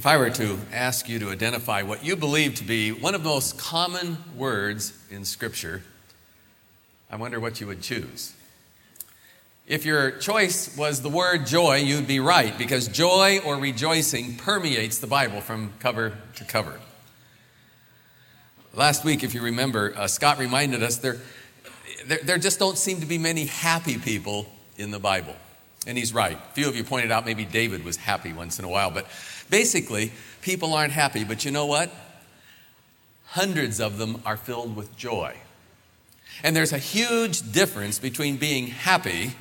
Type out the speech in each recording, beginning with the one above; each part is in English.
If I were to ask you to identify what you believe to be one of the most common words in Scripture, I wonder what you would choose. If your choice was the word joy, you'd be right because joy or rejoicing permeates the Bible from cover to cover. Last week, if you remember, uh, Scott reminded us there, there, there just don't seem to be many happy people in the Bible. And he's right. A few of you pointed out maybe David was happy once in a while, but basically, people aren't happy. But you know what? Hundreds of them are filled with joy. And there's a huge difference between being happy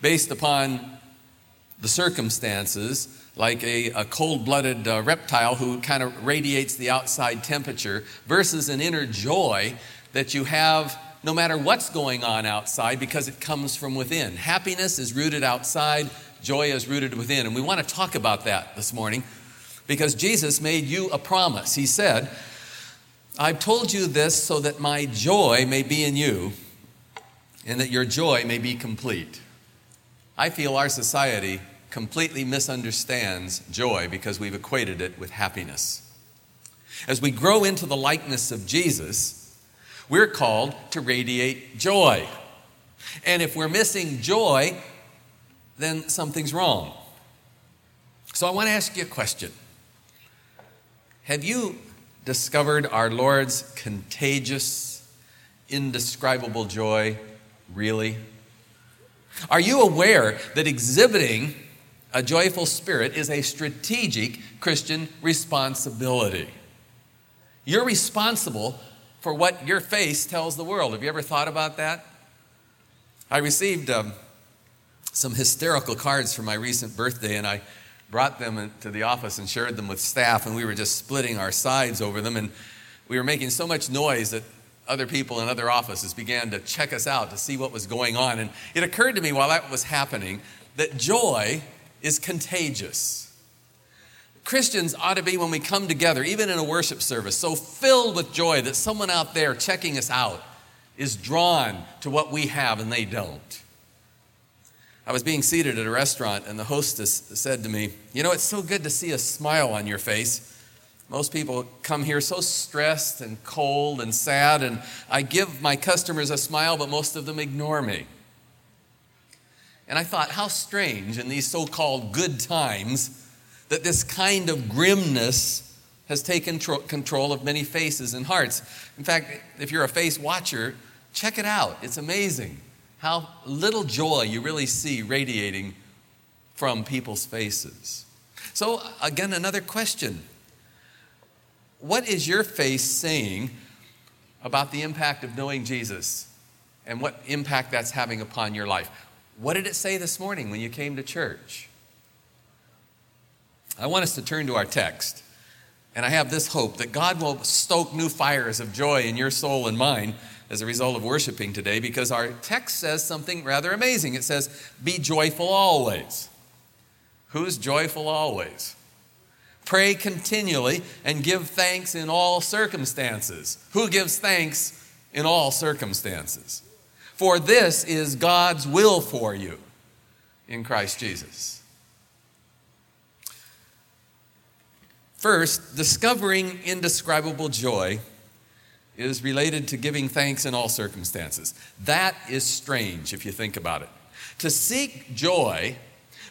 based upon the circumstances, like a, a cold blooded uh, reptile who kind of radiates the outside temperature, versus an inner joy that you have no matter what's going on outside because it comes from within. Happiness is rooted outside, joy is rooted within. And we want to talk about that this morning because Jesus made you a promise. He said, I've told you this so that my joy may be in you and that your joy may be complete. I feel our society completely misunderstands joy because we've equated it with happiness. As we grow into the likeness of Jesus, we're called to radiate joy. And if we're missing joy, then something's wrong. So I want to ask you a question Have you discovered our Lord's contagious, indescribable joy really? Are you aware that exhibiting a joyful spirit is a strategic Christian responsibility? You're responsible for what your face tells the world. Have you ever thought about that? I received um, some hysterical cards for my recent birthday, and I brought them to the office and shared them with staff, and we were just splitting our sides over them, and we were making so much noise that other people in other offices began to check us out to see what was going on. And it occurred to me while that was happening that joy is contagious. Christians ought to be, when we come together, even in a worship service, so filled with joy that someone out there checking us out is drawn to what we have and they don't. I was being seated at a restaurant and the hostess said to me, You know, it's so good to see a smile on your face. Most people come here so stressed and cold and sad, and I give my customers a smile, but most of them ignore me. And I thought, how strange in these so called good times that this kind of grimness has taken tro- control of many faces and hearts. In fact, if you're a face watcher, check it out. It's amazing how little joy you really see radiating from people's faces. So, again, another question What is your face saying about the impact of knowing Jesus and what impact that's having upon your life? What did it say this morning when you came to church? I want us to turn to our text. And I have this hope that God will stoke new fires of joy in your soul and mine as a result of worshiping today because our text says something rather amazing. It says, Be joyful always. Who's joyful always? Pray continually and give thanks in all circumstances. Who gives thanks in all circumstances? For this is God's will for you in Christ Jesus. First, discovering indescribable joy is related to giving thanks in all circumstances. That is strange if you think about it. To seek joy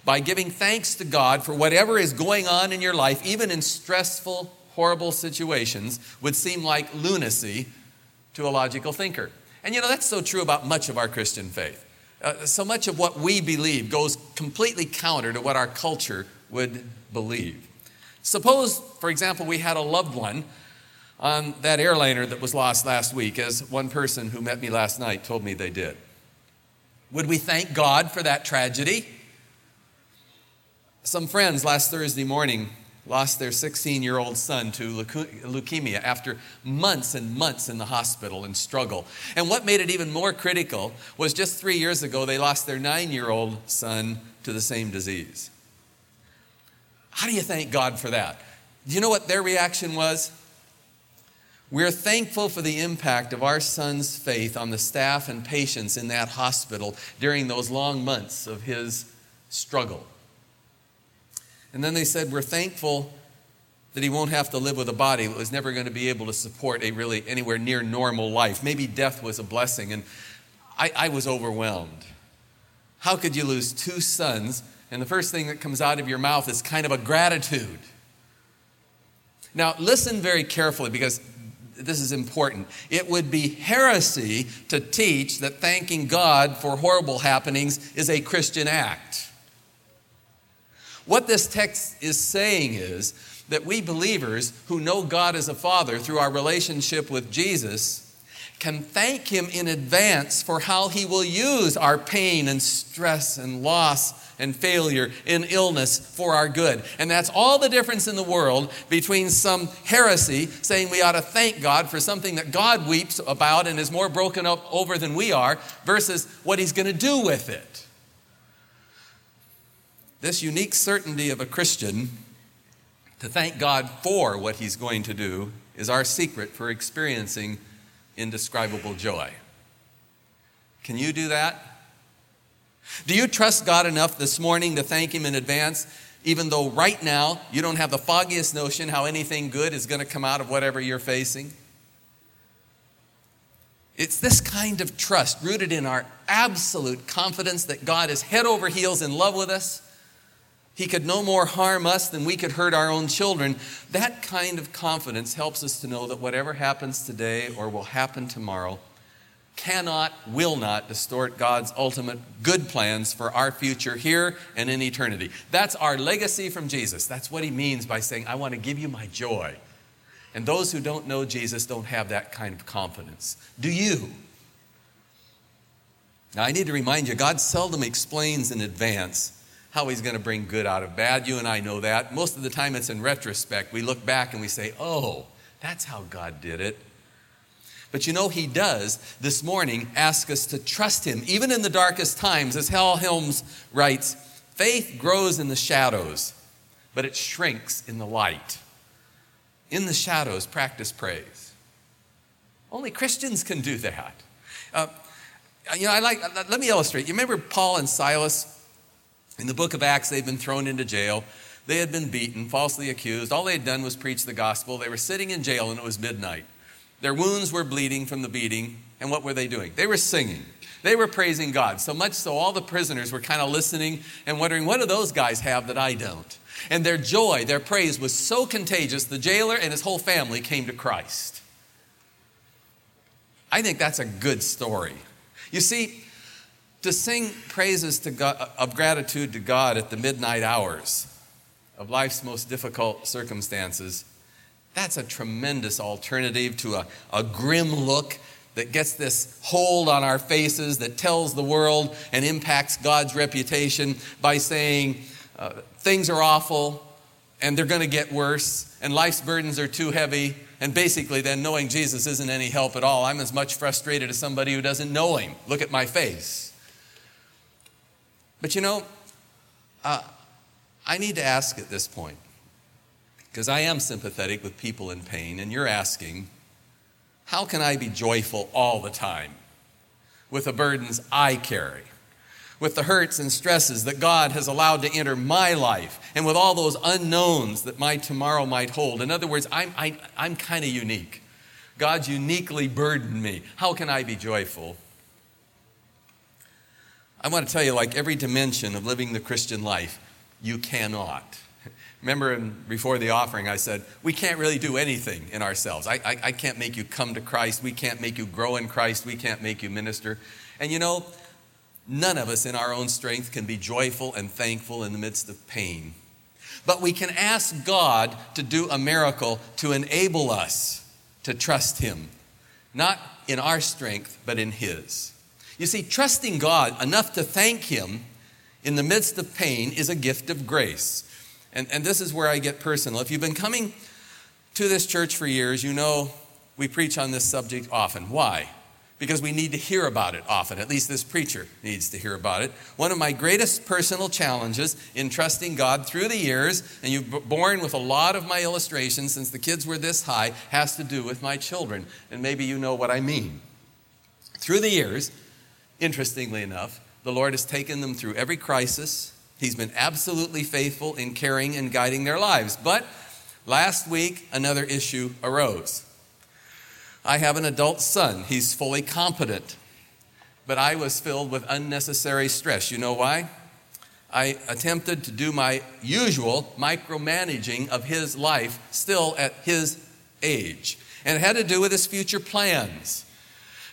by giving thanks to God for whatever is going on in your life, even in stressful, horrible situations, would seem like lunacy to a logical thinker. And you know, that's so true about much of our Christian faith. Uh, so much of what we believe goes completely counter to what our culture would believe. Suppose, for example, we had a loved one on that airliner that was lost last week, as one person who met me last night told me they did. Would we thank God for that tragedy? Some friends last Thursday morning lost their 16 year old son to leukemia after months and months in the hospital and struggle. And what made it even more critical was just three years ago, they lost their nine year old son to the same disease. How do you thank God for that? Do you know what their reaction was? We're thankful for the impact of our son's faith on the staff and patients in that hospital during those long months of his struggle. And then they said, We're thankful that he won't have to live with a body that was never going to be able to support a really anywhere near normal life. Maybe death was a blessing, and I, I was overwhelmed. How could you lose two sons, and the first thing that comes out of your mouth is kind of a gratitude? Now, listen very carefully because this is important. It would be heresy to teach that thanking God for horrible happenings is a Christian act. What this text is saying is that we believers who know God as a Father through our relationship with Jesus can thank Him in advance for how He will use our pain and stress and loss and failure and illness for our good. And that's all the difference in the world between some heresy saying we ought to thank God for something that God weeps about and is more broken up over than we are versus what He's going to do with it. This unique certainty of a Christian to thank God for what He's going to do is our secret for experiencing indescribable joy. Can you do that? Do you trust God enough this morning to thank Him in advance, even though right now you don't have the foggiest notion how anything good is going to come out of whatever you're facing? It's this kind of trust rooted in our absolute confidence that God is head over heels in love with us. He could no more harm us than we could hurt our own children. That kind of confidence helps us to know that whatever happens today or will happen tomorrow, cannot, will not distort God's ultimate good plans for our future here and in eternity. That's our legacy from Jesus. That's what he means by saying, I want to give you my joy. And those who don't know Jesus don't have that kind of confidence. Do you? Now, I need to remind you, God seldom explains in advance how he's going to bring good out of bad. You and I know that. Most of the time, it's in retrospect. We look back and we say, oh, that's how God did it. But you know, he does this morning ask us to trust him, even in the darkest times. As Hal Helms writes, faith grows in the shadows, but it shrinks in the light. In the shadows, practice praise. Only Christians can do that. Uh, you know, I like, let me illustrate. You remember Paul and Silas? In the book of Acts, they've been thrown into jail. They had been beaten, falsely accused. All they had done was preach the gospel. They were sitting in jail and it was midnight. Their wounds were bleeding from the beating. And what were they doing? They were singing. They were praising God. So much so, all the prisoners were kind of listening and wondering, what do those guys have that I don't? And their joy, their praise was so contagious, the jailer and his whole family came to Christ. I think that's a good story. You see, to sing praises to God, of gratitude to God at the midnight hours of life's most difficult circumstances that's a tremendous alternative to a, a grim look that gets this hold on our faces that tells the world and impacts God's reputation by saying uh, things are awful and they're going to get worse and life's burdens are too heavy. And basically, then knowing Jesus isn't any help at all. I'm as much frustrated as somebody who doesn't know him. Look at my face. But you know, uh, I need to ask at this point because I am sympathetic with people in pain, and you're asking, how can I be joyful all the time with the burdens I carry, with the hurts and stresses that God has allowed to enter my life, and with all those unknowns that my tomorrow might hold? In other words, I'm, I, am i am kind of unique. God's uniquely burdened me. How can I be joyful? I want to tell you, like every dimension of living the Christian life, you cannot. Remember in, before the offering, I said, we can't really do anything in ourselves. I, I, I can't make you come to Christ. We can't make you grow in Christ. We can't make you minister. And you know, none of us in our own strength can be joyful and thankful in the midst of pain. But we can ask God to do a miracle to enable us to trust Him, not in our strength, but in His. You see, trusting God enough to thank Him in the midst of pain is a gift of grace. And, and this is where I get personal. If you've been coming to this church for years, you know we preach on this subject often. Why? Because we need to hear about it often. At least this preacher needs to hear about it. One of my greatest personal challenges in trusting God through the years, and you've borne with a lot of my illustrations since the kids were this high, has to do with my children. And maybe you know what I mean. Through the years, interestingly enough, the Lord has taken them through every crisis, He's been absolutely faithful in caring and guiding their lives. But Last week, another issue arose. I have an adult son. He's fully competent. But I was filled with unnecessary stress. You know why? I attempted to do my usual micromanaging of his life still at his age. And it had to do with his future plans.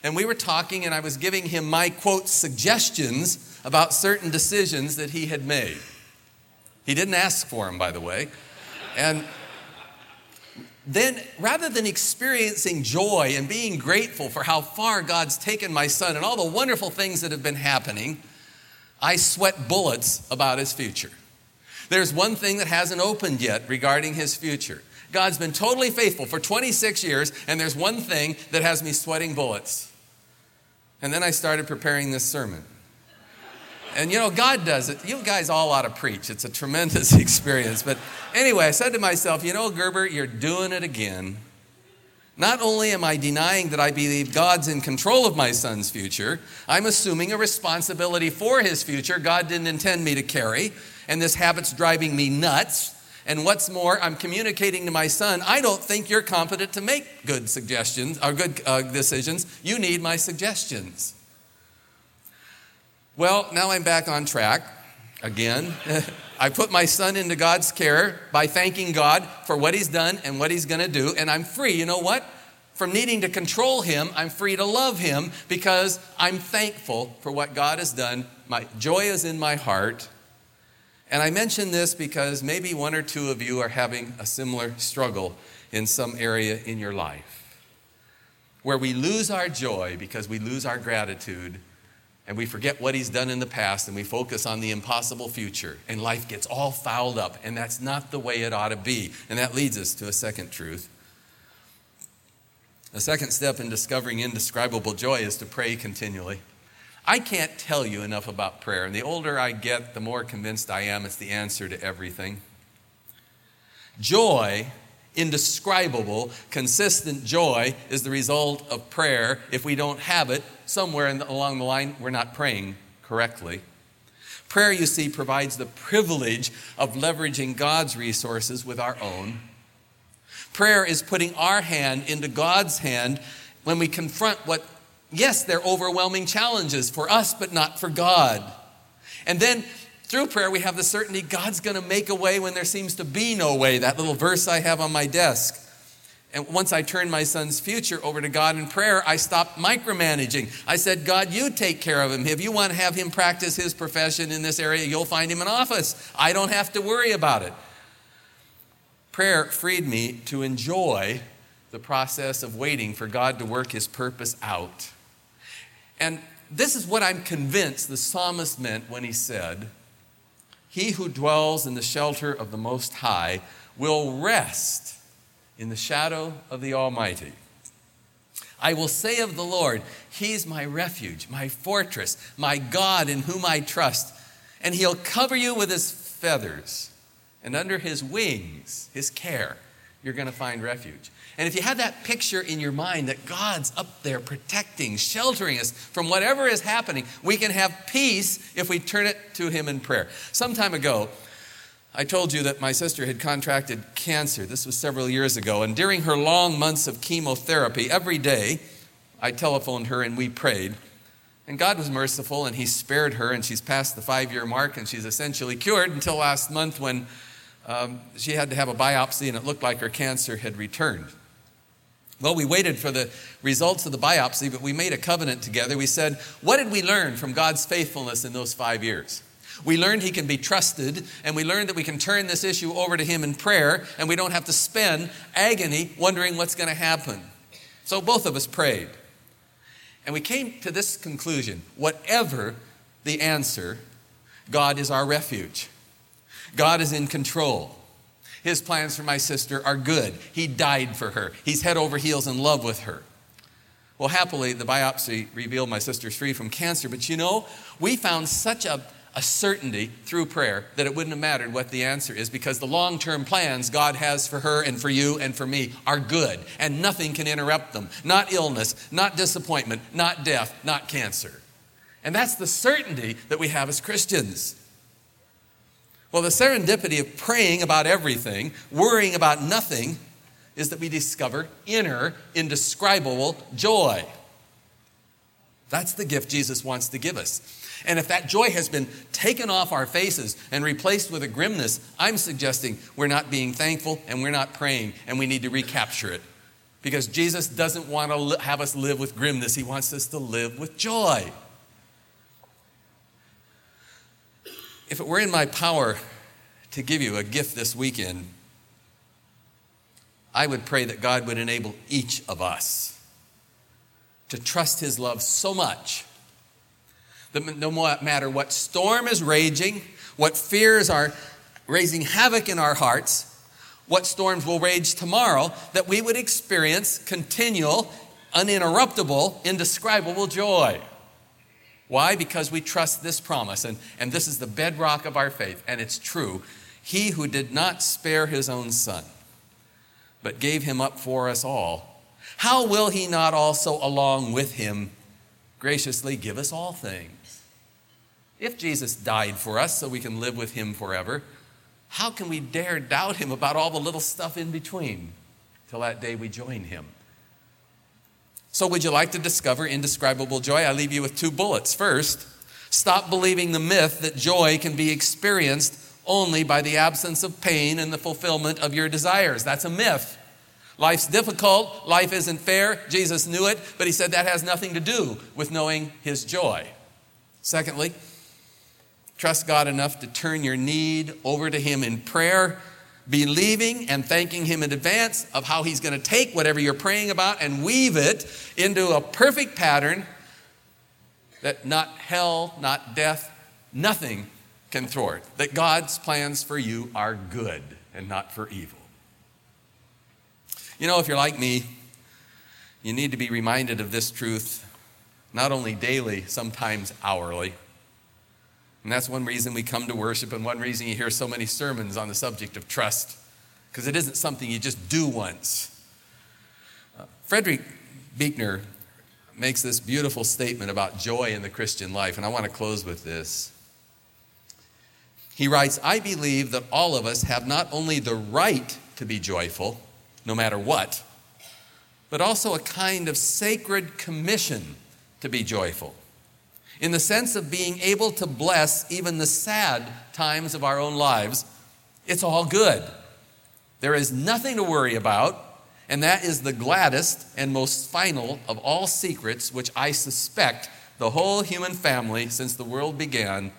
And we were talking, and I was giving him my quote suggestions about certain decisions that he had made. He didn't ask for them, by the way. And then rather than experiencing joy and being grateful for how far God's taken my son and all the wonderful things that have been happening, I sweat bullets about his future. There's one thing that hasn't opened yet regarding his future. God's been totally faithful for 26 years, and there's one thing that has me sweating bullets. And then I started preparing this sermon. And you know, God does it. You guys all ought to preach. It's a tremendous experience. But anyway, I said to myself, you know, Gerber, you're doing it again. Not only am I denying that I believe God's in control of my son's future, I'm assuming a responsibility for his future God didn't intend me to carry, and this habit's driving me nuts. And what's more, I'm communicating to my son, I don't think you're competent to make good suggestions or good uh, decisions. You need my suggestions. Well, now I'm back on track again. I put my son into God's care by thanking God for what he's done and what he's going to do, and I'm free. You know what? From needing to control him, I'm free to love him because I'm thankful for what God has done. My joy is in my heart. And I mention this because maybe one or two of you are having a similar struggle in some area in your life where we lose our joy because we lose our gratitude and we forget what he's done in the past and we focus on the impossible future and life gets all fouled up. And that's not the way it ought to be. And that leads us to a second truth. The second step in discovering indescribable joy is to pray continually i can't tell you enough about prayer and the older i get the more convinced i am it's the answer to everything joy indescribable, consistent joy is the result of prayer. If we don't have it, somewhere the, along the line, we're not praying correctly. Prayer, you see, provides the privilege of leveraging God's resources with our own. Prayer is putting our hand into God's hand when we confront what, yes, they're overwhelming challenges for us, but not for God. And then through prayer, we have the certainty God's going to make a way when there seems to be no way. That little verse I have on my desk. And once I turned my son's future over to God in prayer, I stopped micromanaging. I said, God, you take care of him. If you want to have him practice his profession in this area, you'll find him an office. I don't have to worry about it. Prayer freed me to enjoy the process of waiting for God to work his purpose out. And this is what I'm convinced the psalmist meant when he said, he who dwells in the shelter of the Most High will rest in the shadow of the Almighty. I will say of the Lord, He's my refuge, my fortress, my God in whom I trust. And He'll cover you with His feathers, and under His wings, His care, you're going to find refuge. And if you have that picture in your mind that God's up there protecting, sheltering us from whatever is happening, we can have peace if we turn it to Him in prayer. Some time ago, I told you that my sister had contracted cancer. This was several years ago. And during her long months of chemotherapy, every day I telephoned her and we prayed. And God was merciful and He spared her, and she's past the five year mark and she's essentially cured until last month when um, she had to have a biopsy and it looked like her cancer had returned. Well, we waited for the results of the biopsy, but we made a covenant together. We said, What did we learn from God's faithfulness in those five years? We learned He can be trusted, and we learned that we can turn this issue over to Him in prayer, and we don't have to spend agony wondering what's going to happen. So both of us prayed. And we came to this conclusion whatever the answer, God is our refuge, God is in control. His plans for my sister are good. He died for her, he's head over heels in love with her. Well, happily, the biopsy revealed my sister's free from cancer, but you know, we found such a, a certainty through prayer that it wouldn't have mattered what the answer is because the long term plans God has for her and for you and for me are good, and nothing can interrupt them. Not illness, not disappointment, not death, not cancer. And that's the certainty that we have as Christians. Well, the serendipity of praying about everything, worrying about nothing, is that we discover inner, indescribable joy. That's the gift Jesus wants to give us. And if that joy has been taken off our faces and replaced with a grimness, I'm suggesting we're not being thankful and we're not praying and we need to recapture it. Because Jesus doesn't want to have us live with grimness, He wants us to live with joy. If it were in my power to give you a gift this weekend, I would pray that God would enable each of us to trust His love so much that no matter what storm is raging, what fears are raising havoc in our hearts, what storms will rage tomorrow, that we would experience continual, uninterruptible, indescribable joy. Why? Because we trust this promise, and, and this is the bedrock of our faith, and it's true. He who did not spare his own son, but gave him up for us all, how will he not also, along with him, graciously give us all things? If Jesus died for us so we can live with him forever, how can we dare doubt him about all the little stuff in between till that day we join him? So, would you like to discover indescribable joy? I leave you with two bullets. First, stop believing the myth that joy can be experienced only by the absence of pain and the fulfillment of your desires. That's a myth. Life's difficult, life isn't fair. Jesus knew it, but he said that has nothing to do with knowing his joy. Secondly, trust God enough to turn your need over to him in prayer believing and thanking Him in advance of how He's going to take whatever you're praying about and weave it into a perfect pattern that not hell, not death, nothing can thwart. That God's plans for you are good and not for evil. You know, if you're like me, you need to be reminded of this truth not only daily, sometimes hourly. And that's one reason we come to worship, and one reason you hear so many sermons on the subject of trust, because it isn't something you just do once. Uh, Frederick Buechner makes this beautiful statement about joy in the Christian life, and I want to close with this. He writes, I believe that all of us have not only the right to be joyful, no matter what, but also a kind of sacred commission to be joyful in the sense of being able to bless even the sad times of our own lives, it's all good. There is nothing to worry about, and that is the gladdest and most final of all secrets, which I suspect the whole human family since the world began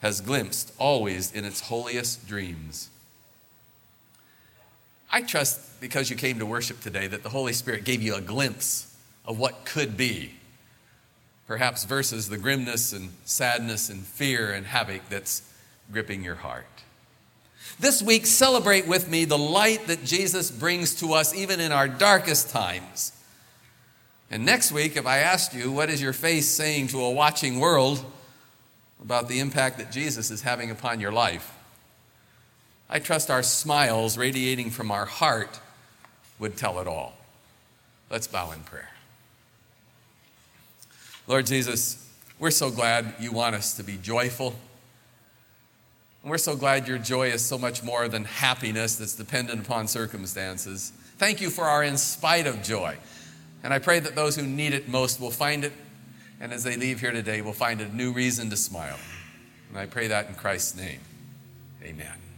has glimpsed always in its holiest dreams. I trust because you came to worship today that the Holy Spirit gave you a glimpse of what could be perhaps versus the grimness and sadness and fear and havoc that's gripping your heart. This week, celebrate with me the light that Jesus brings to us even in our darkest times. And next week, if I asked you, what is your face saying to a watching world about the impact that Jesus is having upon your life? I trust our smiles radiating from our heart would tell it all. Let's bow in prayer. Lord Jesus, we're so glad you want us to be joyful. And we're so glad your joy is so much more than happiness that's dependent upon circumstances. Thank you for our in spite of joy. And I pray that those who need it most will find it, and as they leave here today, will find a new reason to smile. And I pray that in Christ's name. Amen.